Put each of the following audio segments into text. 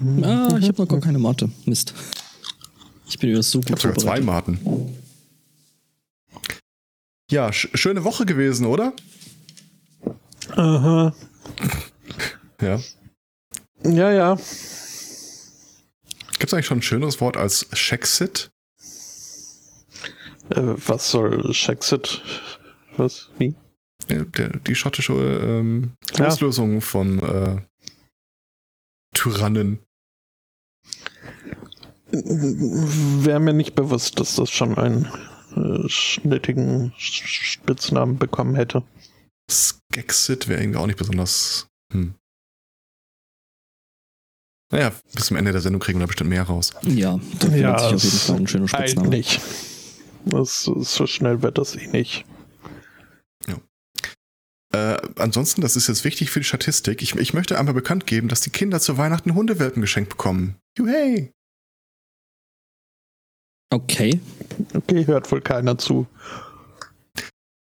Ah, ich habe noch gar keine Mate. Mist. Ich bin wieder so gut Ich habe sogar zwei Maten. Ja, sch schöne Woche gewesen, oder? Aha. Ja. Ja, ja. Gibt es eigentlich schon ein schöneres Wort als Shexit? Äh, was soll Shexit? Was? Wie? Ja, der, die schottische ähm, Ja. Auslösung von äh, Tyrannen. Wäre mir nicht bewusst, dass das schon einen äh, schnittigen Sch- Spitznamen bekommen hätte. Skexit wäre irgendwie auch nicht besonders. Hm. Naja, bis zum Ende der Sendung kriegen wir da bestimmt mehr raus. Ja, da findet Ja, sich auf jeden Fall ein schöner Spitzname. Eigentlich. Das, so schnell wird das eh nicht. Äh, ansonsten, das ist jetzt wichtig für die Statistik. Ich, ich möchte einmal bekannt geben, dass die Kinder zu Weihnachten Hundewelpen geschenkt bekommen. Juhey! Okay. Okay, hört wohl keiner zu.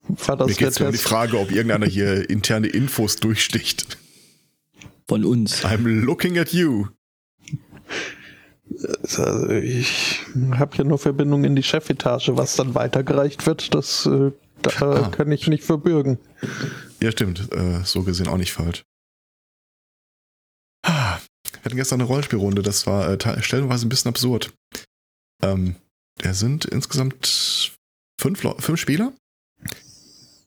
War das Mir der geht es um die? Frage, ob irgendeiner hier interne Infos durchsticht. Von uns. I'm looking at you. Also ich habe ja nur Verbindung in die Chefetage. Was dann weitergereicht wird, das äh, da Ah. kann ich nicht verbürgen. Ja, stimmt. Äh, so gesehen auch nicht falsch. Ah, Wir hatten gestern eine Rollenspielrunde, das war äh, te- stellenweise ein bisschen absurd. Ähm, da sind insgesamt fünf, fünf Spieler.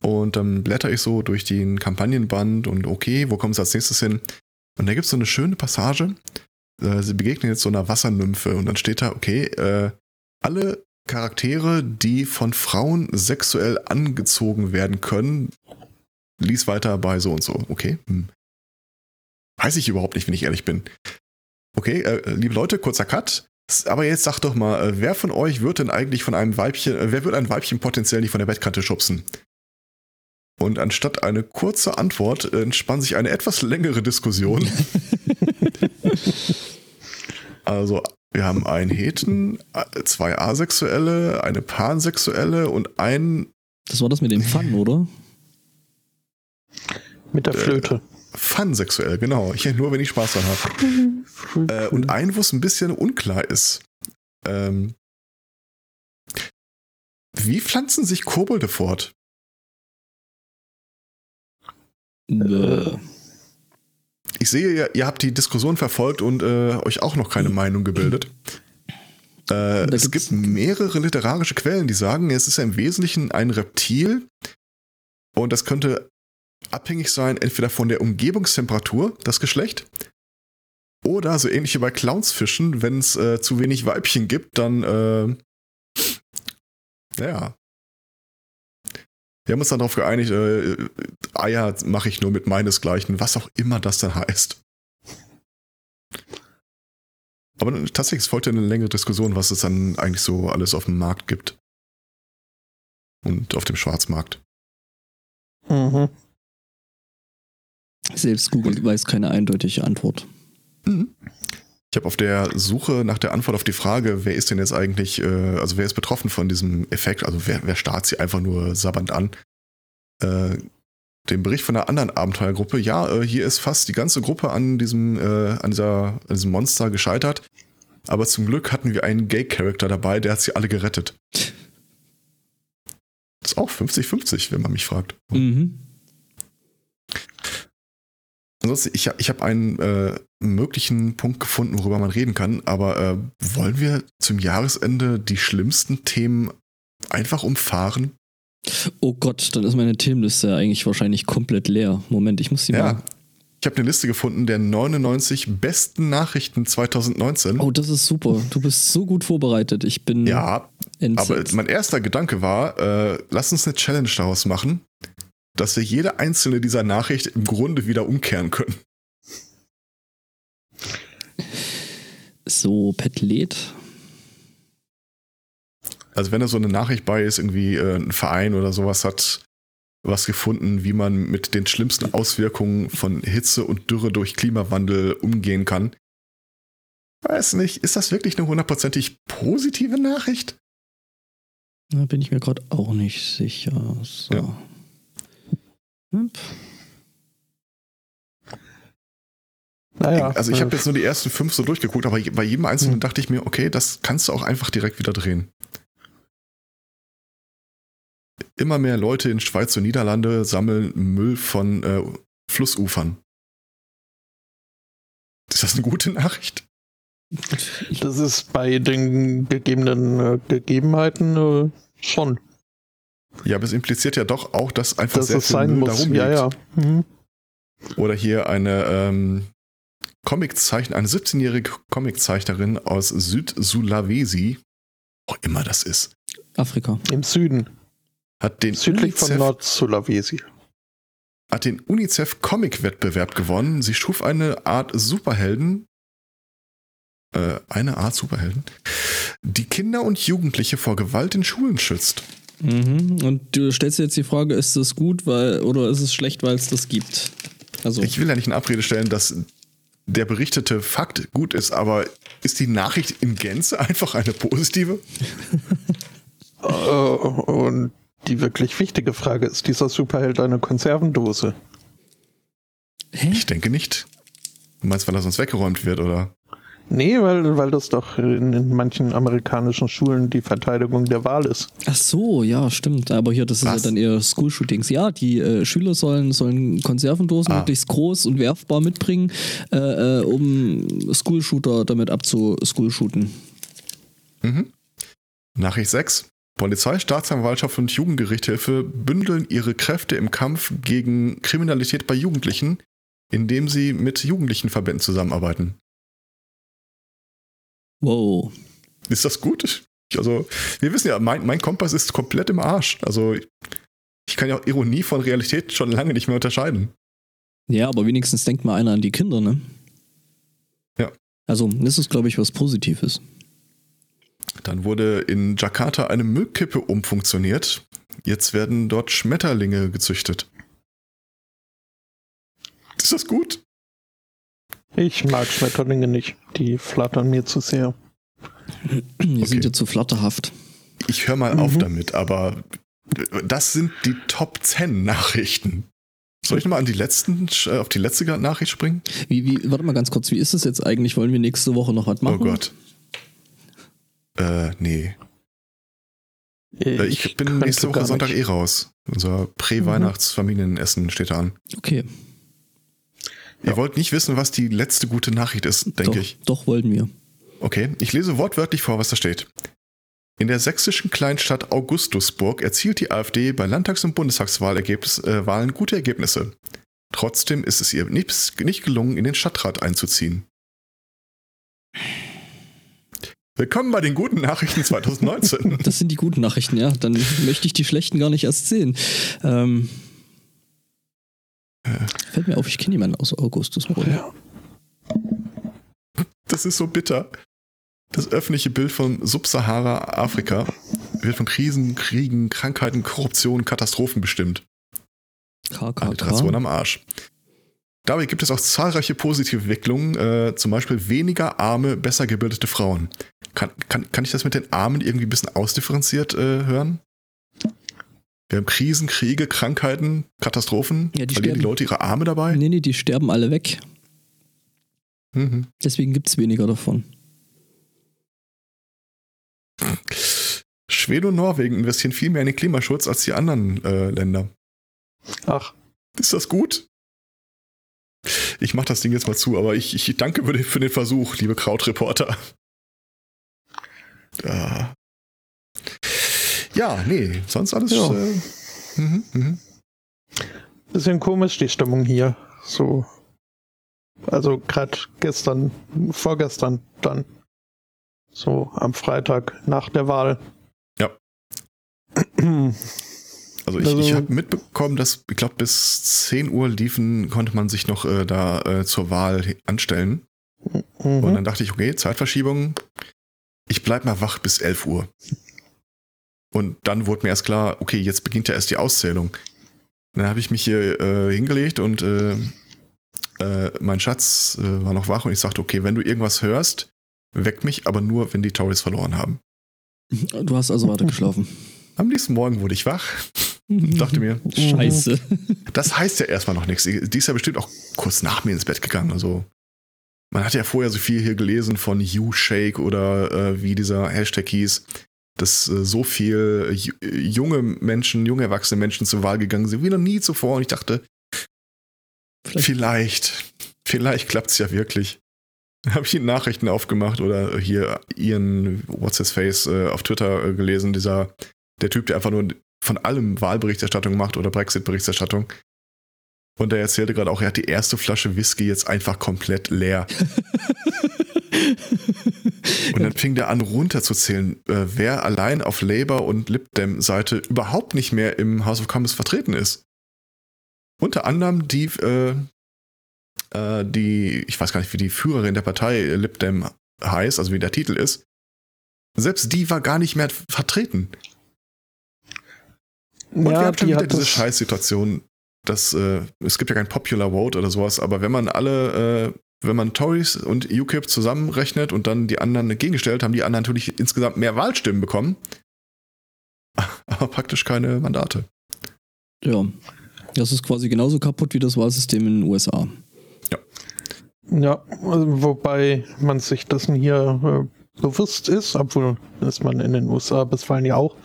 Und dann blätter ich so durch den Kampagnenband und okay, wo kommen sie als nächstes hin? Und da gibt es so eine schöne Passage. Äh, sie begegnen jetzt so einer Wassernymphe und dann steht da, okay, äh, alle Charaktere, die von Frauen sexuell angezogen werden können, lies weiter bei so und so. Okay. Hm. Weiß ich überhaupt nicht, wenn ich ehrlich bin. Okay, äh, liebe Leute, kurzer Cut. Aber jetzt sagt doch mal, äh, wer von euch wird denn eigentlich von einem Weibchen, äh, wer wird ein Weibchen potenziell nicht von der Bettkante schubsen? Und anstatt eine kurze Antwort äh, entspann sich eine etwas längere Diskussion. also, wir haben einen Heten, zwei Asexuelle, eine Pansexuelle und einen Das war das mit dem Fun, oder? Mit der Äh, Flöte. Fansexuell, genau. Ich nur, wenn ich Spaß dran habe. Äh, und ein, wo es ein bisschen unklar ist. Ähm, wie pflanzen sich Kobolde fort? Äh, Ich sehe, ihr, ihr habt die Diskussion verfolgt und äh, euch auch noch keine Meinung gebildet. Äh, es gibt mehrere literarische Quellen, die sagen, es ist ja im Wesentlichen ein Reptil und das könnte abhängig sein, entweder von der Umgebungstemperatur, das Geschlecht, oder so ähnlich wie bei Clownsfischen, wenn es äh, zu wenig Weibchen gibt, dann, äh, naja. Wir haben uns dann darauf geeinigt, äh, Eier mache ich nur mit meinesgleichen, was auch immer das dann heißt. Aber tatsächlich, es folgte eine längere Diskussion, was es dann eigentlich so alles auf dem Markt gibt. Und auf dem Schwarzmarkt. Mhm. Selbst Google weiß keine eindeutige Antwort. Mhm. Ich habe auf der Suche nach der Antwort auf die Frage, wer ist denn jetzt eigentlich, äh, also wer ist betroffen von diesem Effekt, also wer, wer starrt sie einfach nur sabbernd an, äh, den Bericht von einer anderen Abenteuergruppe, ja, äh, hier ist fast die ganze Gruppe an diesem, äh, an, dieser, an diesem Monster gescheitert, aber zum Glück hatten wir einen Gay-Charakter dabei, der hat sie alle gerettet. Das ist auch 50-50, wenn man mich fragt. Mhm. Ansonsten, ich, ich habe einen äh, möglichen Punkt gefunden, worüber man reden kann, aber äh, wollen wir zum Jahresende die schlimmsten Themen einfach umfahren? Oh Gott, dann ist meine Themenliste eigentlich wahrscheinlich komplett leer. Moment, ich muss die Ja. mal. Ich habe eine Liste gefunden der 99 besten Nachrichten 2019. Oh, das ist super. Du bist so gut vorbereitet. Ich bin ja, aber entsetzt. mein erster Gedanke war, äh, lass uns eine Challenge daraus machen, dass wir jede einzelne dieser Nachricht im Grunde wieder umkehren können. So, Petlet. Also wenn da so eine Nachricht bei ist, irgendwie äh, ein Verein oder sowas hat was gefunden, wie man mit den schlimmsten Auswirkungen von Hitze und Dürre durch Klimawandel umgehen kann. Weiß nicht, ist das wirklich eine hundertprozentig positive Nachricht? Da bin ich mir gerade auch nicht sicher. So. Ja. Hm. Naja, Also ich habe äh, jetzt nur die ersten fünf so durchgeguckt, aber bei jedem einzelnen Hm. dachte ich mir, okay, das kannst du auch einfach direkt wieder drehen. Immer mehr Leute in Schweiz und Niederlande sammeln Müll von äh, Flussufern. Ist das eine gute Nachricht? Das ist bei den gegebenen äh, Gegebenheiten äh, schon. Ja, aber es impliziert ja doch auch, dass einfach Dass sehr es viel sein Müll muss. da rumliegt. Ja, ja. Mhm. Oder hier eine ähm, Comiczeichen, eine 17-jährige Comiczeichnerin aus Süd-Sulawesi, wo immer das ist, Afrika. Im Süden. hat den Südlich von UNICEF Nord-Sulawesi. hat den UNICEF Comic Wettbewerb gewonnen. Sie schuf eine Art Superhelden, äh, eine Art Superhelden, die Kinder und Jugendliche vor Gewalt in Schulen schützt. Mhm. Und du stellst dir jetzt die Frage, ist das gut, weil oder ist es schlecht, weil es das gibt? Also Ich will ja nicht in Abrede stellen, dass der berichtete Fakt gut ist, aber ist die Nachricht in Gänze einfach eine positive? Äh, und die wirklich wichtige Frage, ist dieser Superheld eine Konservendose? hä? Ich denke nicht. Du meinst, weil er sonst weggeräumt wird, oder? Nee, weil, weil das doch in, in manchen amerikanischen Schulen die Verteidigung der Wahl ist. Ach so, ja, stimmt. Aber hier, das ist Was? ja dann eher School-Shootings. Ja, die äh, Schüler sollen, sollen Konservendosen Ah. möglichst groß und werfbar mitbringen, äh, äh, um School-Shooter damit abzu-School-shooten. Mhm. Nachricht 6. Polizei, Staatsanwaltschaft und Jugendgerichthilfe bündeln ihre Kräfte im Kampf gegen Kriminalität bei Jugendlichen, indem sie mit Jugendlichenverbänden zusammenarbeiten. Wow. Ist das gut? Also, wir wissen ja, mein, mein Kompass ist komplett im Arsch. Also, ich kann ja auch Ironie von Realität schon lange nicht mehr unterscheiden. Ja, aber wenigstens denkt mal einer an die Kinder, ne? Ja. Also, das ist, glaube ich, was Positives. Dann wurde in Jakarta eine Müllkippe umfunktioniert. Jetzt werden dort Schmetterlinge gezüchtet. Ist das gut? Ich mag Schmetterlinge nicht. Die flattern mir zu sehr. Die Okay. sind ja zu flatterhaft. Ich höre mal auf Mhm. damit, aber das sind die Top 10 Nachrichten. Soll ich nochmal an die letzten, äh, auf die letzte Nachricht springen? Wie, wie, warte mal ganz kurz, wie ist es jetzt eigentlich? Wollen wir nächste Woche noch was machen? Oh Gott. Äh, nee. Äh, Ich, bin könnte nächste Woche Sonntag nicht. eh raus. Unser Prä-Weihnachts-Familienessen steht da an. Okay, Ihr wollt nicht wissen, was die letzte gute Nachricht ist, denke doch, ich. doch wollten wir. Okay, ich lese wortwörtlich vor, was da steht. In der sächsischen Kleinstadt Augustusburg erzielt die AfD bei Landtags- und Bundestagswahlen äh, gute Ergebnisse. Trotzdem ist es ihr nicht, nicht gelungen, in den Stadtrat einzuziehen. Willkommen bei den guten Nachrichten 2019. Das sind die guten Nachrichten, ja. Dann möchte ich die schlechten gar nicht erst sehen. Ähm, Äh. Fällt mir auf, ich kenne jemanden aus Augustusburg. Ja. Das ist so bitter. Das öffentliche Bild von Subsahara-Afrika wird von Krisen, Kriegen, Krankheiten, Korruption, Katastrophen bestimmt. Alliteration KKK. am Arsch. Dabei gibt es auch zahlreiche positive Entwicklungen, äh, zum Beispiel weniger arme, besser gebildete Frauen. Kann, kann, kann ich das mit den Armen irgendwie ein bisschen ausdifferenziert äh, hören? Wir haben Krisen, Kriege, Krankheiten, Katastrophen. Ja, die Verlieren die sterben. Leute ihre Arme dabei? Nee, nee, die sterben alle weg. Mhm. Deswegen gibt es weniger davon. Schweden und Norwegen investieren viel mehr in den Klimaschutz als die anderen äh, Länder. Ach, Ist das gut? Ich mach das Ding jetzt mal zu, aber ich, ich danke für den, Versuch, liebe Krautreporter. Ja. Ja, nee, sonst alles. Ja. Äh, mhm, mhm. bisschen komisch die Stimmung hier. So. Also gerade gestern, vorgestern dann. So am Freitag nach der Wahl. Ja. Also ich, Also- ich habe mitbekommen, dass, ich glaube, bis 10 Uhr liefen, konnte man sich noch äh, da äh, zur Wahl anstellen. Und Mhm. dann dachte ich, okay, Zeitverschiebung. Ich bleib mal wach bis 11 Uhr. Und dann wurde mir erst klar, okay, jetzt beginnt ja erst die Auszählung. Dann habe ich mich hier äh, hingelegt und äh, äh, mein Schatz äh, war noch wach und ich sagte, okay, wenn du irgendwas hörst, weck mich, aber nur, wenn die Tories verloren haben. Du hast also weitergeschlafen. Am nächsten Morgen wurde ich wach dachte mir, Scheiße. das heißt ja erstmal noch nichts. Die ist ja bestimmt auch kurz nach mir ins Bett gegangen. Also man hat ja vorher so viel hier gelesen von U-Shake oder äh, wie dieser Hashtag hieß, dass äh, so viel junge Menschen, junge erwachsene Menschen zur Wahl gegangen sind, wie noch nie zuvor. Und ich dachte, vielleicht, vielleicht, vielleicht klappt es ja wirklich. Habe ich die Nachrichten aufgemacht oder hier ihren What's His Face äh, auf Twitter äh, gelesen, dieser, der Typ, der einfach nur von allem Wahlberichterstattung macht oder Brexit-Berichterstattung. Und er erzählte gerade auch, er hat die erste Flasche Whisky jetzt einfach komplett leer. und dann fing der an runterzuzählen, äh, wer allein auf Labour und Lib Dem Seite überhaupt nicht mehr im House of Commons vertreten ist. Unter anderem die, äh, äh, die, ich weiß gar nicht, wie die Führerin der Partei Lib Dem heißt, also wie der Titel ist. Selbst die war gar nicht mehr vertreten. Und ja, wir haben schon wieder diese Scheißsituation, dass äh, es gibt ja kein Popular Vote oder sowas, aber wenn man alle, äh, wenn man Tories und UKIP zusammenrechnet und dann die anderen gegengestellt, haben die anderen natürlich insgesamt mehr Wahlstimmen bekommen, aber praktisch keine Mandate. Ja, das ist quasi genauso kaputt wie das Wahlsystem in den USA. Ja. Ja, also wobei man sich dessen hier äh, bewusst ist, obwohl ist man in den USA bisweilen ja auch.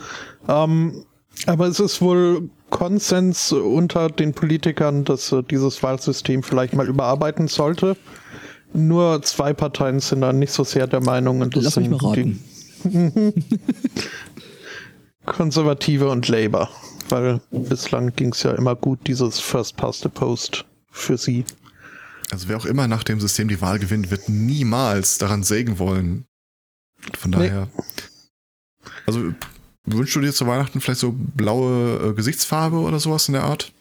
Ähm, aber es ist wohl Konsens unter den Politikern, dass äh, dieses Wahlsystem vielleicht mal überarbeiten sollte. Nur zwei Parteien sind da nicht so sehr der Meinung. Und das Lass sind mich mal raten. Konservative und Labour. Weil bislang ging es ja immer gut, dieses First Past the Post für sie. Also wer auch immer nach dem System die Wahl gewinnt, wird niemals daran sägen wollen. Von daher. Nee. Also Wünschst du dir zu Weihnachten vielleicht so blaue äh, Gesichtsfarbe oder sowas in der Art?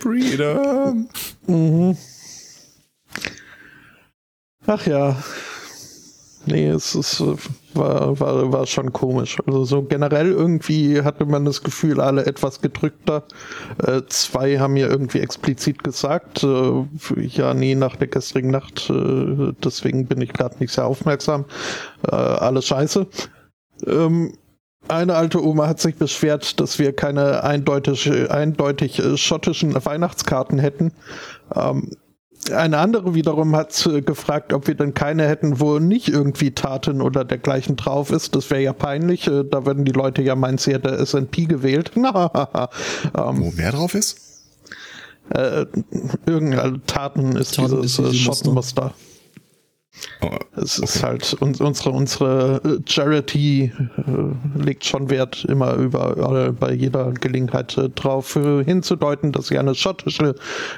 Freedom! mhm. Ach ja. Nee, es ist, äh, war, war, war schon komisch. Also so generell irgendwie hatte man das Gefühl, alle etwas gedrückter. Äh, zwei haben ja irgendwie explizit gesagt, äh, ja, nee, nach der gestrigen Nacht, äh, deswegen bin ich gerade nicht sehr aufmerksam. Äh, alles scheiße. Ähm, eine alte Oma hat sich beschwert, dass wir keine eindeutig, eindeutig äh, schottischen Weihnachtskarten hätten. Ähm, eine andere wiederum hat äh, gefragt, ob wir denn keine hätten, wo nicht irgendwie Taten oder dergleichen drauf ist. Das wäre ja peinlich. Äh, da würden die Leute ja meinen, sie hätte SNP gewählt. ähm, wo wer drauf ist? Äh, irgendeine Taten ist Taten dieses ist Schottenmuster. Oh, es ist halt unsere, unsere äh, Charity äh, legt schon Wert, immer überall bei jeder Gelegenheit äh, drauf äh, hinzudeuten, dass sie eine schottische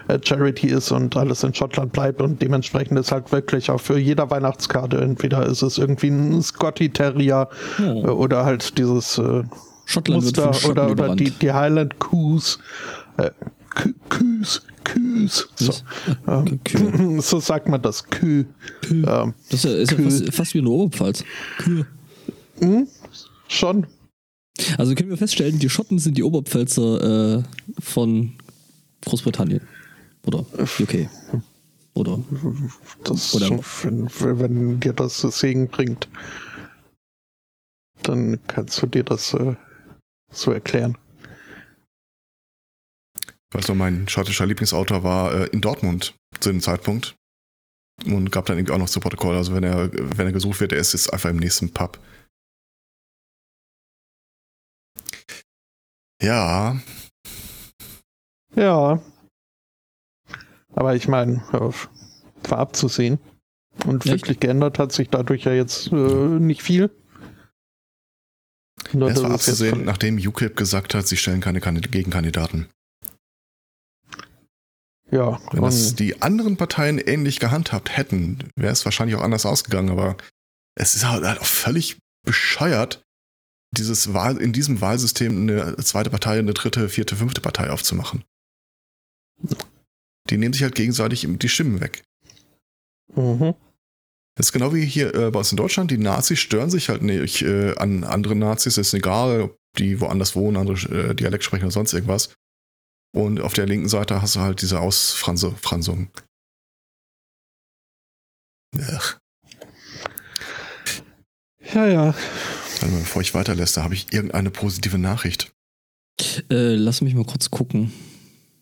äh, Charity ist und alles in Schottland bleibt und dementsprechend ist halt wirklich auch für jeder Weihnachtskarte entweder ist es irgendwie ein Scotty Terrier oh. oder halt dieses Muster oder, oder die, die Highland Coos. Küs, Küs. So, ähm, so sagt man das, Kü. Kü. Ähm, das ist ja, fast, fast, wie eine Oberpfalz. Kühe. Hm? Schon. Also können wir feststellen, die Schotten sind die Oberpfälzer äh, von Großbritannien. Oder UK. Oder. Das oder wenn, wenn dir das Segen bringt, dann kannst du dir das äh, so erklären. Weißt du, mein schottischer Lieblingsautor war äh, in Dortmund zu dem Zeitpunkt. Und gab dann irgendwie auch noch zu Protokoll. Also wenn er, wenn er gesucht wird, er ist jetzt einfach im nächsten Pub. Ja. Ja. Aber ich meine, war abzusehen. Und Echt? wirklich geändert hat sich dadurch ja jetzt äh, nicht viel. Nur, es war abzusehen, nachdem UKIP gesagt hat, sie stellen keine Gegenkandidaten. Ja. Wenn das die anderen Parteien ähnlich gehandhabt hätten, wäre es wahrscheinlich auch anders ausgegangen, aber es ist halt, auch völlig bescheuert, dieses Wahl, in diesem Wahlsystem eine zweite Partei, eine dritte, vierte, fünfte Partei aufzumachen. Die nehmen sich halt gegenseitig die Stimmen weg. Mhm. Das ist genau wie hier äh, bei uns in Deutschland. Die Nazis stören sich halt nicht äh, an anderen Nazis. Es ist egal, ob die woanders wohnen, andere äh, Dialekt sprechen oder sonst irgendwas. Und auf der linken Seite hast du halt diese Ausfransung. Ach. Ja, ja. Warte mal, bevor ich weiterlässt, da habe ich irgendeine positive Nachricht. Äh, lass mich mal kurz gucken.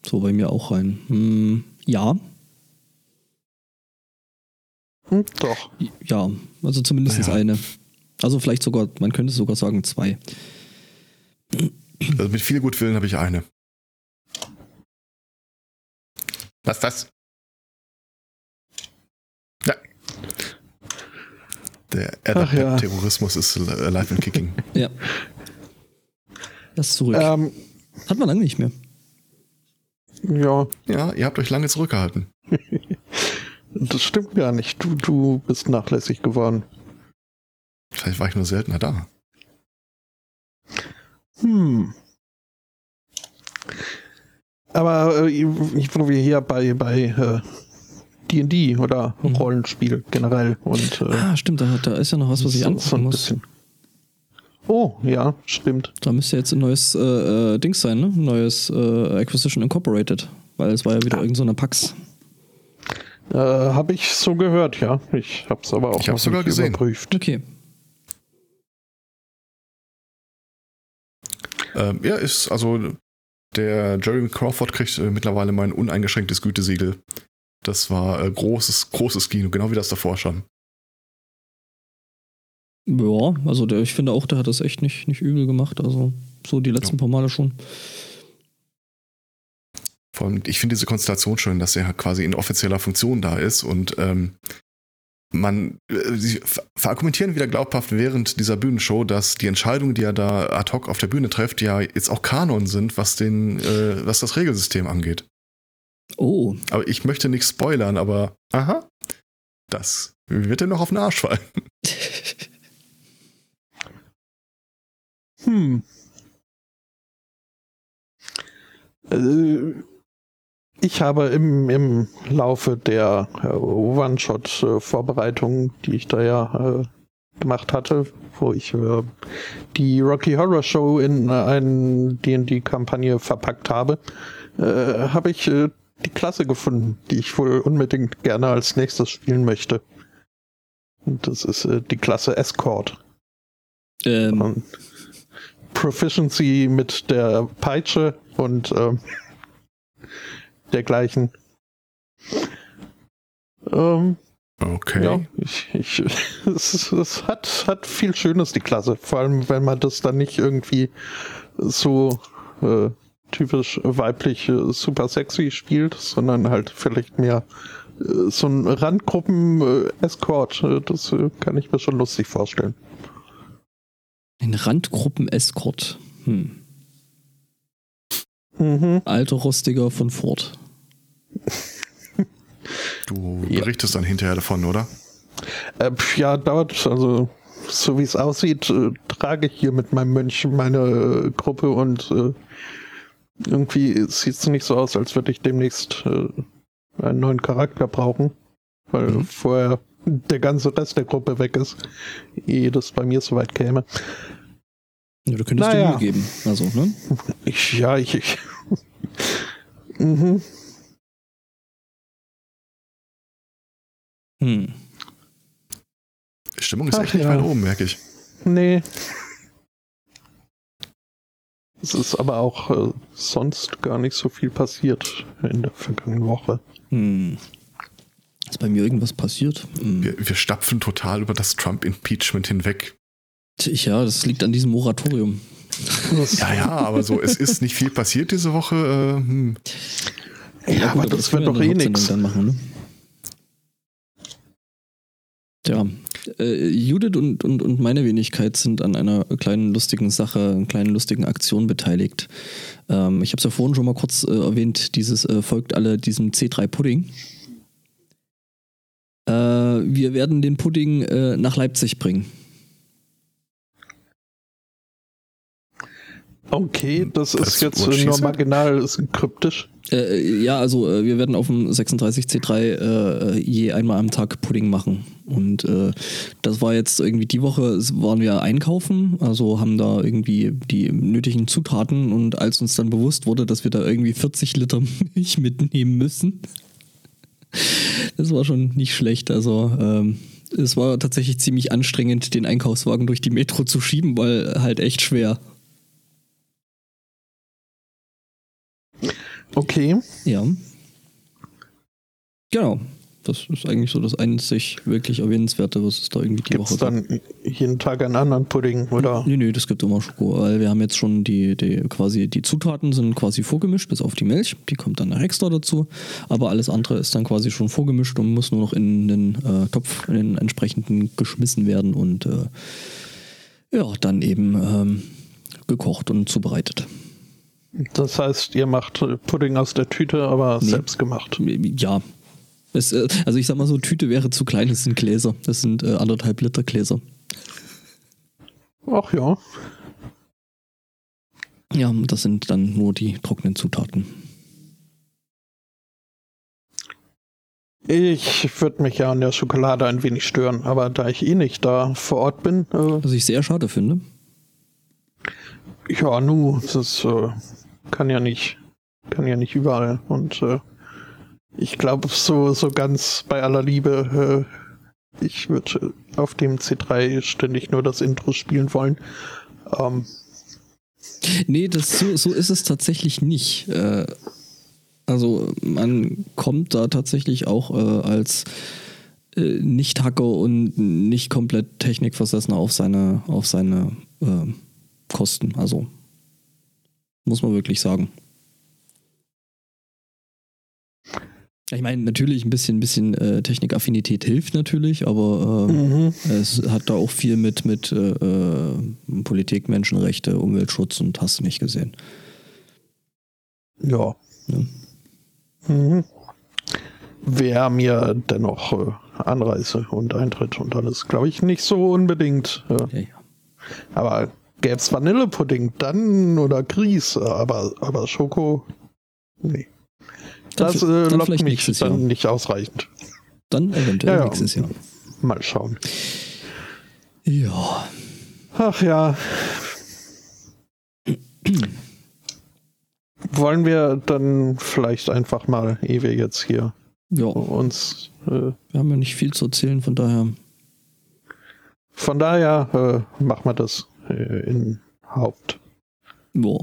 So bei mir auch rein. Hm, ja. Hm, doch. Ja, also zumindest Naja. eine. Also vielleicht sogar, man könnte sogar sagen zwei. Also mit viel Gutwillen habe ich eine. Was ist das? Ja. Der Ach ja. Terrorismus ist live and kicking. Ja. Das ist zurück. Ähm, Hat man lange nicht mehr. ja, Ja, ihr habt euch lange zurückgehalten. das stimmt gar nicht. Du, du bist nachlässig geworden. Vielleicht war ich nur seltener da. Hm. Aber äh, wo wir hier bei bei äh, D&D oder Mhm. Rollenspiel generell und äh, Ah, stimmt, da, da ist ja noch was, was ich so, so anfangen ein muss. bisschen. Oh, ja, stimmt. Da müsste jetzt ein neues äh, äh, Dings sein, ne? Ein neues äh, Acquisition Incorporated. Weil es war ja wieder irgend so eine Pax. Äh, habe ich so gehört, ja. Ich habe es aber auch Ich noch sogar nicht gesehen. überprüft. Okay. Ähm, ja, ist also der Jeremy Crawford kriegt äh, mittlerweile mein uneingeschränktes Gütesiegel. Das war äh, großes, großes Kino, genau wie das davor schon. Ja, also der, ich finde auch, der hat das echt nicht, nicht übel gemacht. Also so die letzten Ja. paar Male schon. Vor allem, ich finde diese Konstellation schön, dass er quasi in offizieller Funktion da ist und ähm, man, äh, sie ver- verargumentieren wieder glaubhaft während dieser Bühnenshow, dass die Entscheidungen, die er da ad hoc auf der Bühne trifft, ja jetzt auch Kanon sind, was den, äh, was das Regelsystem angeht. Oh, Aber ich möchte nichts spoilern, aber aha, das wird dir noch auf den Arsch fallen. Hm. Äh, Ich habe im, im Laufe der äh, One-Shot-Vorbereitung, die ich da ja äh, gemacht hatte, wo ich äh, die Rocky Horror Show in äh, eine D&D-Kampagne verpackt habe, äh, habe ich äh, die Klasse gefunden, die ich wohl unbedingt gerne als nächstes spielen möchte. Und das ist die Klasse Escort. ähm, Und Proficiency mit der Peitsche und dergleichen. Ähm, Okay. ja, ich, ich, es, es hat, hat viel Schönes, die Klasse. Vor allem, wenn man das dann nicht irgendwie so äh, typisch weiblich äh, super sexy spielt, sondern halt vielleicht mehr äh, so ein Randgruppen-Escort. Äh, das äh, kann ich mir schon lustig vorstellen. ein Randgruppen-Escort. Hm. Mhm. Alter Rostiger von Ford. Du Ja. berichtest dann hinterher davon, oder? Äh, ja, dauert, also so wie es aussieht, äh, trage ich hier mit meinem Mönch meine äh, Gruppe und äh, irgendwie sieht es nicht so aus, als würde ich demnächst äh, einen neuen Charakter brauchen, weil Mhm. vorher der ganze Rest der Gruppe weg ist, ehe das bei mir soweit käme. Ja, du könntest dir Naja. Mühe geben. Also, ne? Ich, ja, ich, ich. mhm. Hm. Stimmung ist Ach echt nicht ja. weit oben, merke ich. Nee. Es ist aber auch äh, sonst gar nicht so viel passiert in der vergangenen Woche. Hm. Ist bei mir irgendwas passiert? Hm. Wir, wir stapfen total über das Trump-Impeachment hinweg. Ja, das liegt an diesem Moratorium. Ja, ja, aber so, es ist nicht viel passiert diese Woche. Äh, hm. Ja, aber das wird können doch eh nix. Dann machen, ne? Ja, äh, Judith und, und, und meine Wenigkeit sind an einer kleinen lustigen Sache, einer kleinen lustigen Aktion beteiligt. Ähm, ich habe es ja vorhin schon mal kurz äh, erwähnt, dieses äh, folgt alle diesem C3-Pudding. Äh, wir werden den Pudding äh, nach Leipzig bringen. Okay, das ist Das jetzt äh, nur marginal ist kryptisch. Äh, ja, also äh, wir werden auf dem 36C3 äh, je einmal am Tag Pudding machen. Und äh, das war jetzt irgendwie die Woche, waren wir einkaufen, also haben da irgendwie die nötigen Zutaten und als uns dann bewusst wurde, dass wir da irgendwie 40 Liter Milch mitnehmen müssen, das war schon nicht schlecht. Also ähm, es war tatsächlich ziemlich anstrengend, den Einkaufswagen durch die Metro zu schieben, weil halt echt schwer. Okay. Ja. Genau. Das ist eigentlich so das einzig wirklich Erwähnenswerte, was es da irgendwie die Gibt es Woche dann jeden Tag einen anderen Pudding, oder? Nee, nee, das gibt immer Schoko, weil wir haben jetzt schon die, die quasi die Zutaten sind quasi vorgemischt, bis auf die Milch, die kommt dann extra dazu, aber alles andere ist dann quasi schon vorgemischt und muss nur noch in den äh, Topf, in den entsprechenden geschmissen werden und äh, ja, dann eben ähm, gekocht und zubereitet. Das heißt, ihr macht äh, Pudding aus der Tüte, aber Nee. selbst gemacht. Ja. Es, äh, also ich sag mal so, Tüte wäre zu klein, es sind Gläser. Das sind äh, anderthalb Liter Gläser. Ach ja. Ja, das sind dann nur die trockenen Zutaten. Ich würde mich ja an der Schokolade ein wenig stören, aber da ich eh nicht da vor Ort bin, äh, Was ich sehr schade finde. ja, nu, das äh, kann ja nicht, kann ja nicht überall. Und äh, ich glaube, so, so ganz bei aller Liebe, äh, ich würde auf dem C3 ständig nur das Intro spielen wollen. Ähm, Nee, das, so, so ist es tatsächlich nicht. Äh, also man kommt da tatsächlich auch äh, als äh, Nicht-Hacker und nicht komplett Technikversessener auf seine, auf seine äh, Kosten. Also muss man wirklich sagen. Ich meine, natürlich ein bisschen, ein bisschen äh, Technikaffinität hilft natürlich, aber ähm, mhm. es hat da auch viel mit, mit äh, äh, Politik, Menschenrechte, Umweltschutz und hast du nicht gesehen. Ja. Ne? Mhm. Wäre mir dennoch äh, Anreise und Eintritt und alles, glaube ich, nicht so unbedingt. Äh, Ja, ja. aber gäbe es Vanillepudding, dann oder Grieß, äh, aber, aber Schoko, nee. Dann Das äh, dann lockt mich dann Jahr. nicht ausreichend. Dann eventuell Ja, nächstes Jahr. Mal schauen. Ja. Ach ja. Wollen wir dann vielleicht einfach mal, ehe wir jetzt hier Ja, uns äh, wir haben ja nicht viel zu erzählen, von daher. Von daher äh, machen wir das äh, in Haupt. Ja.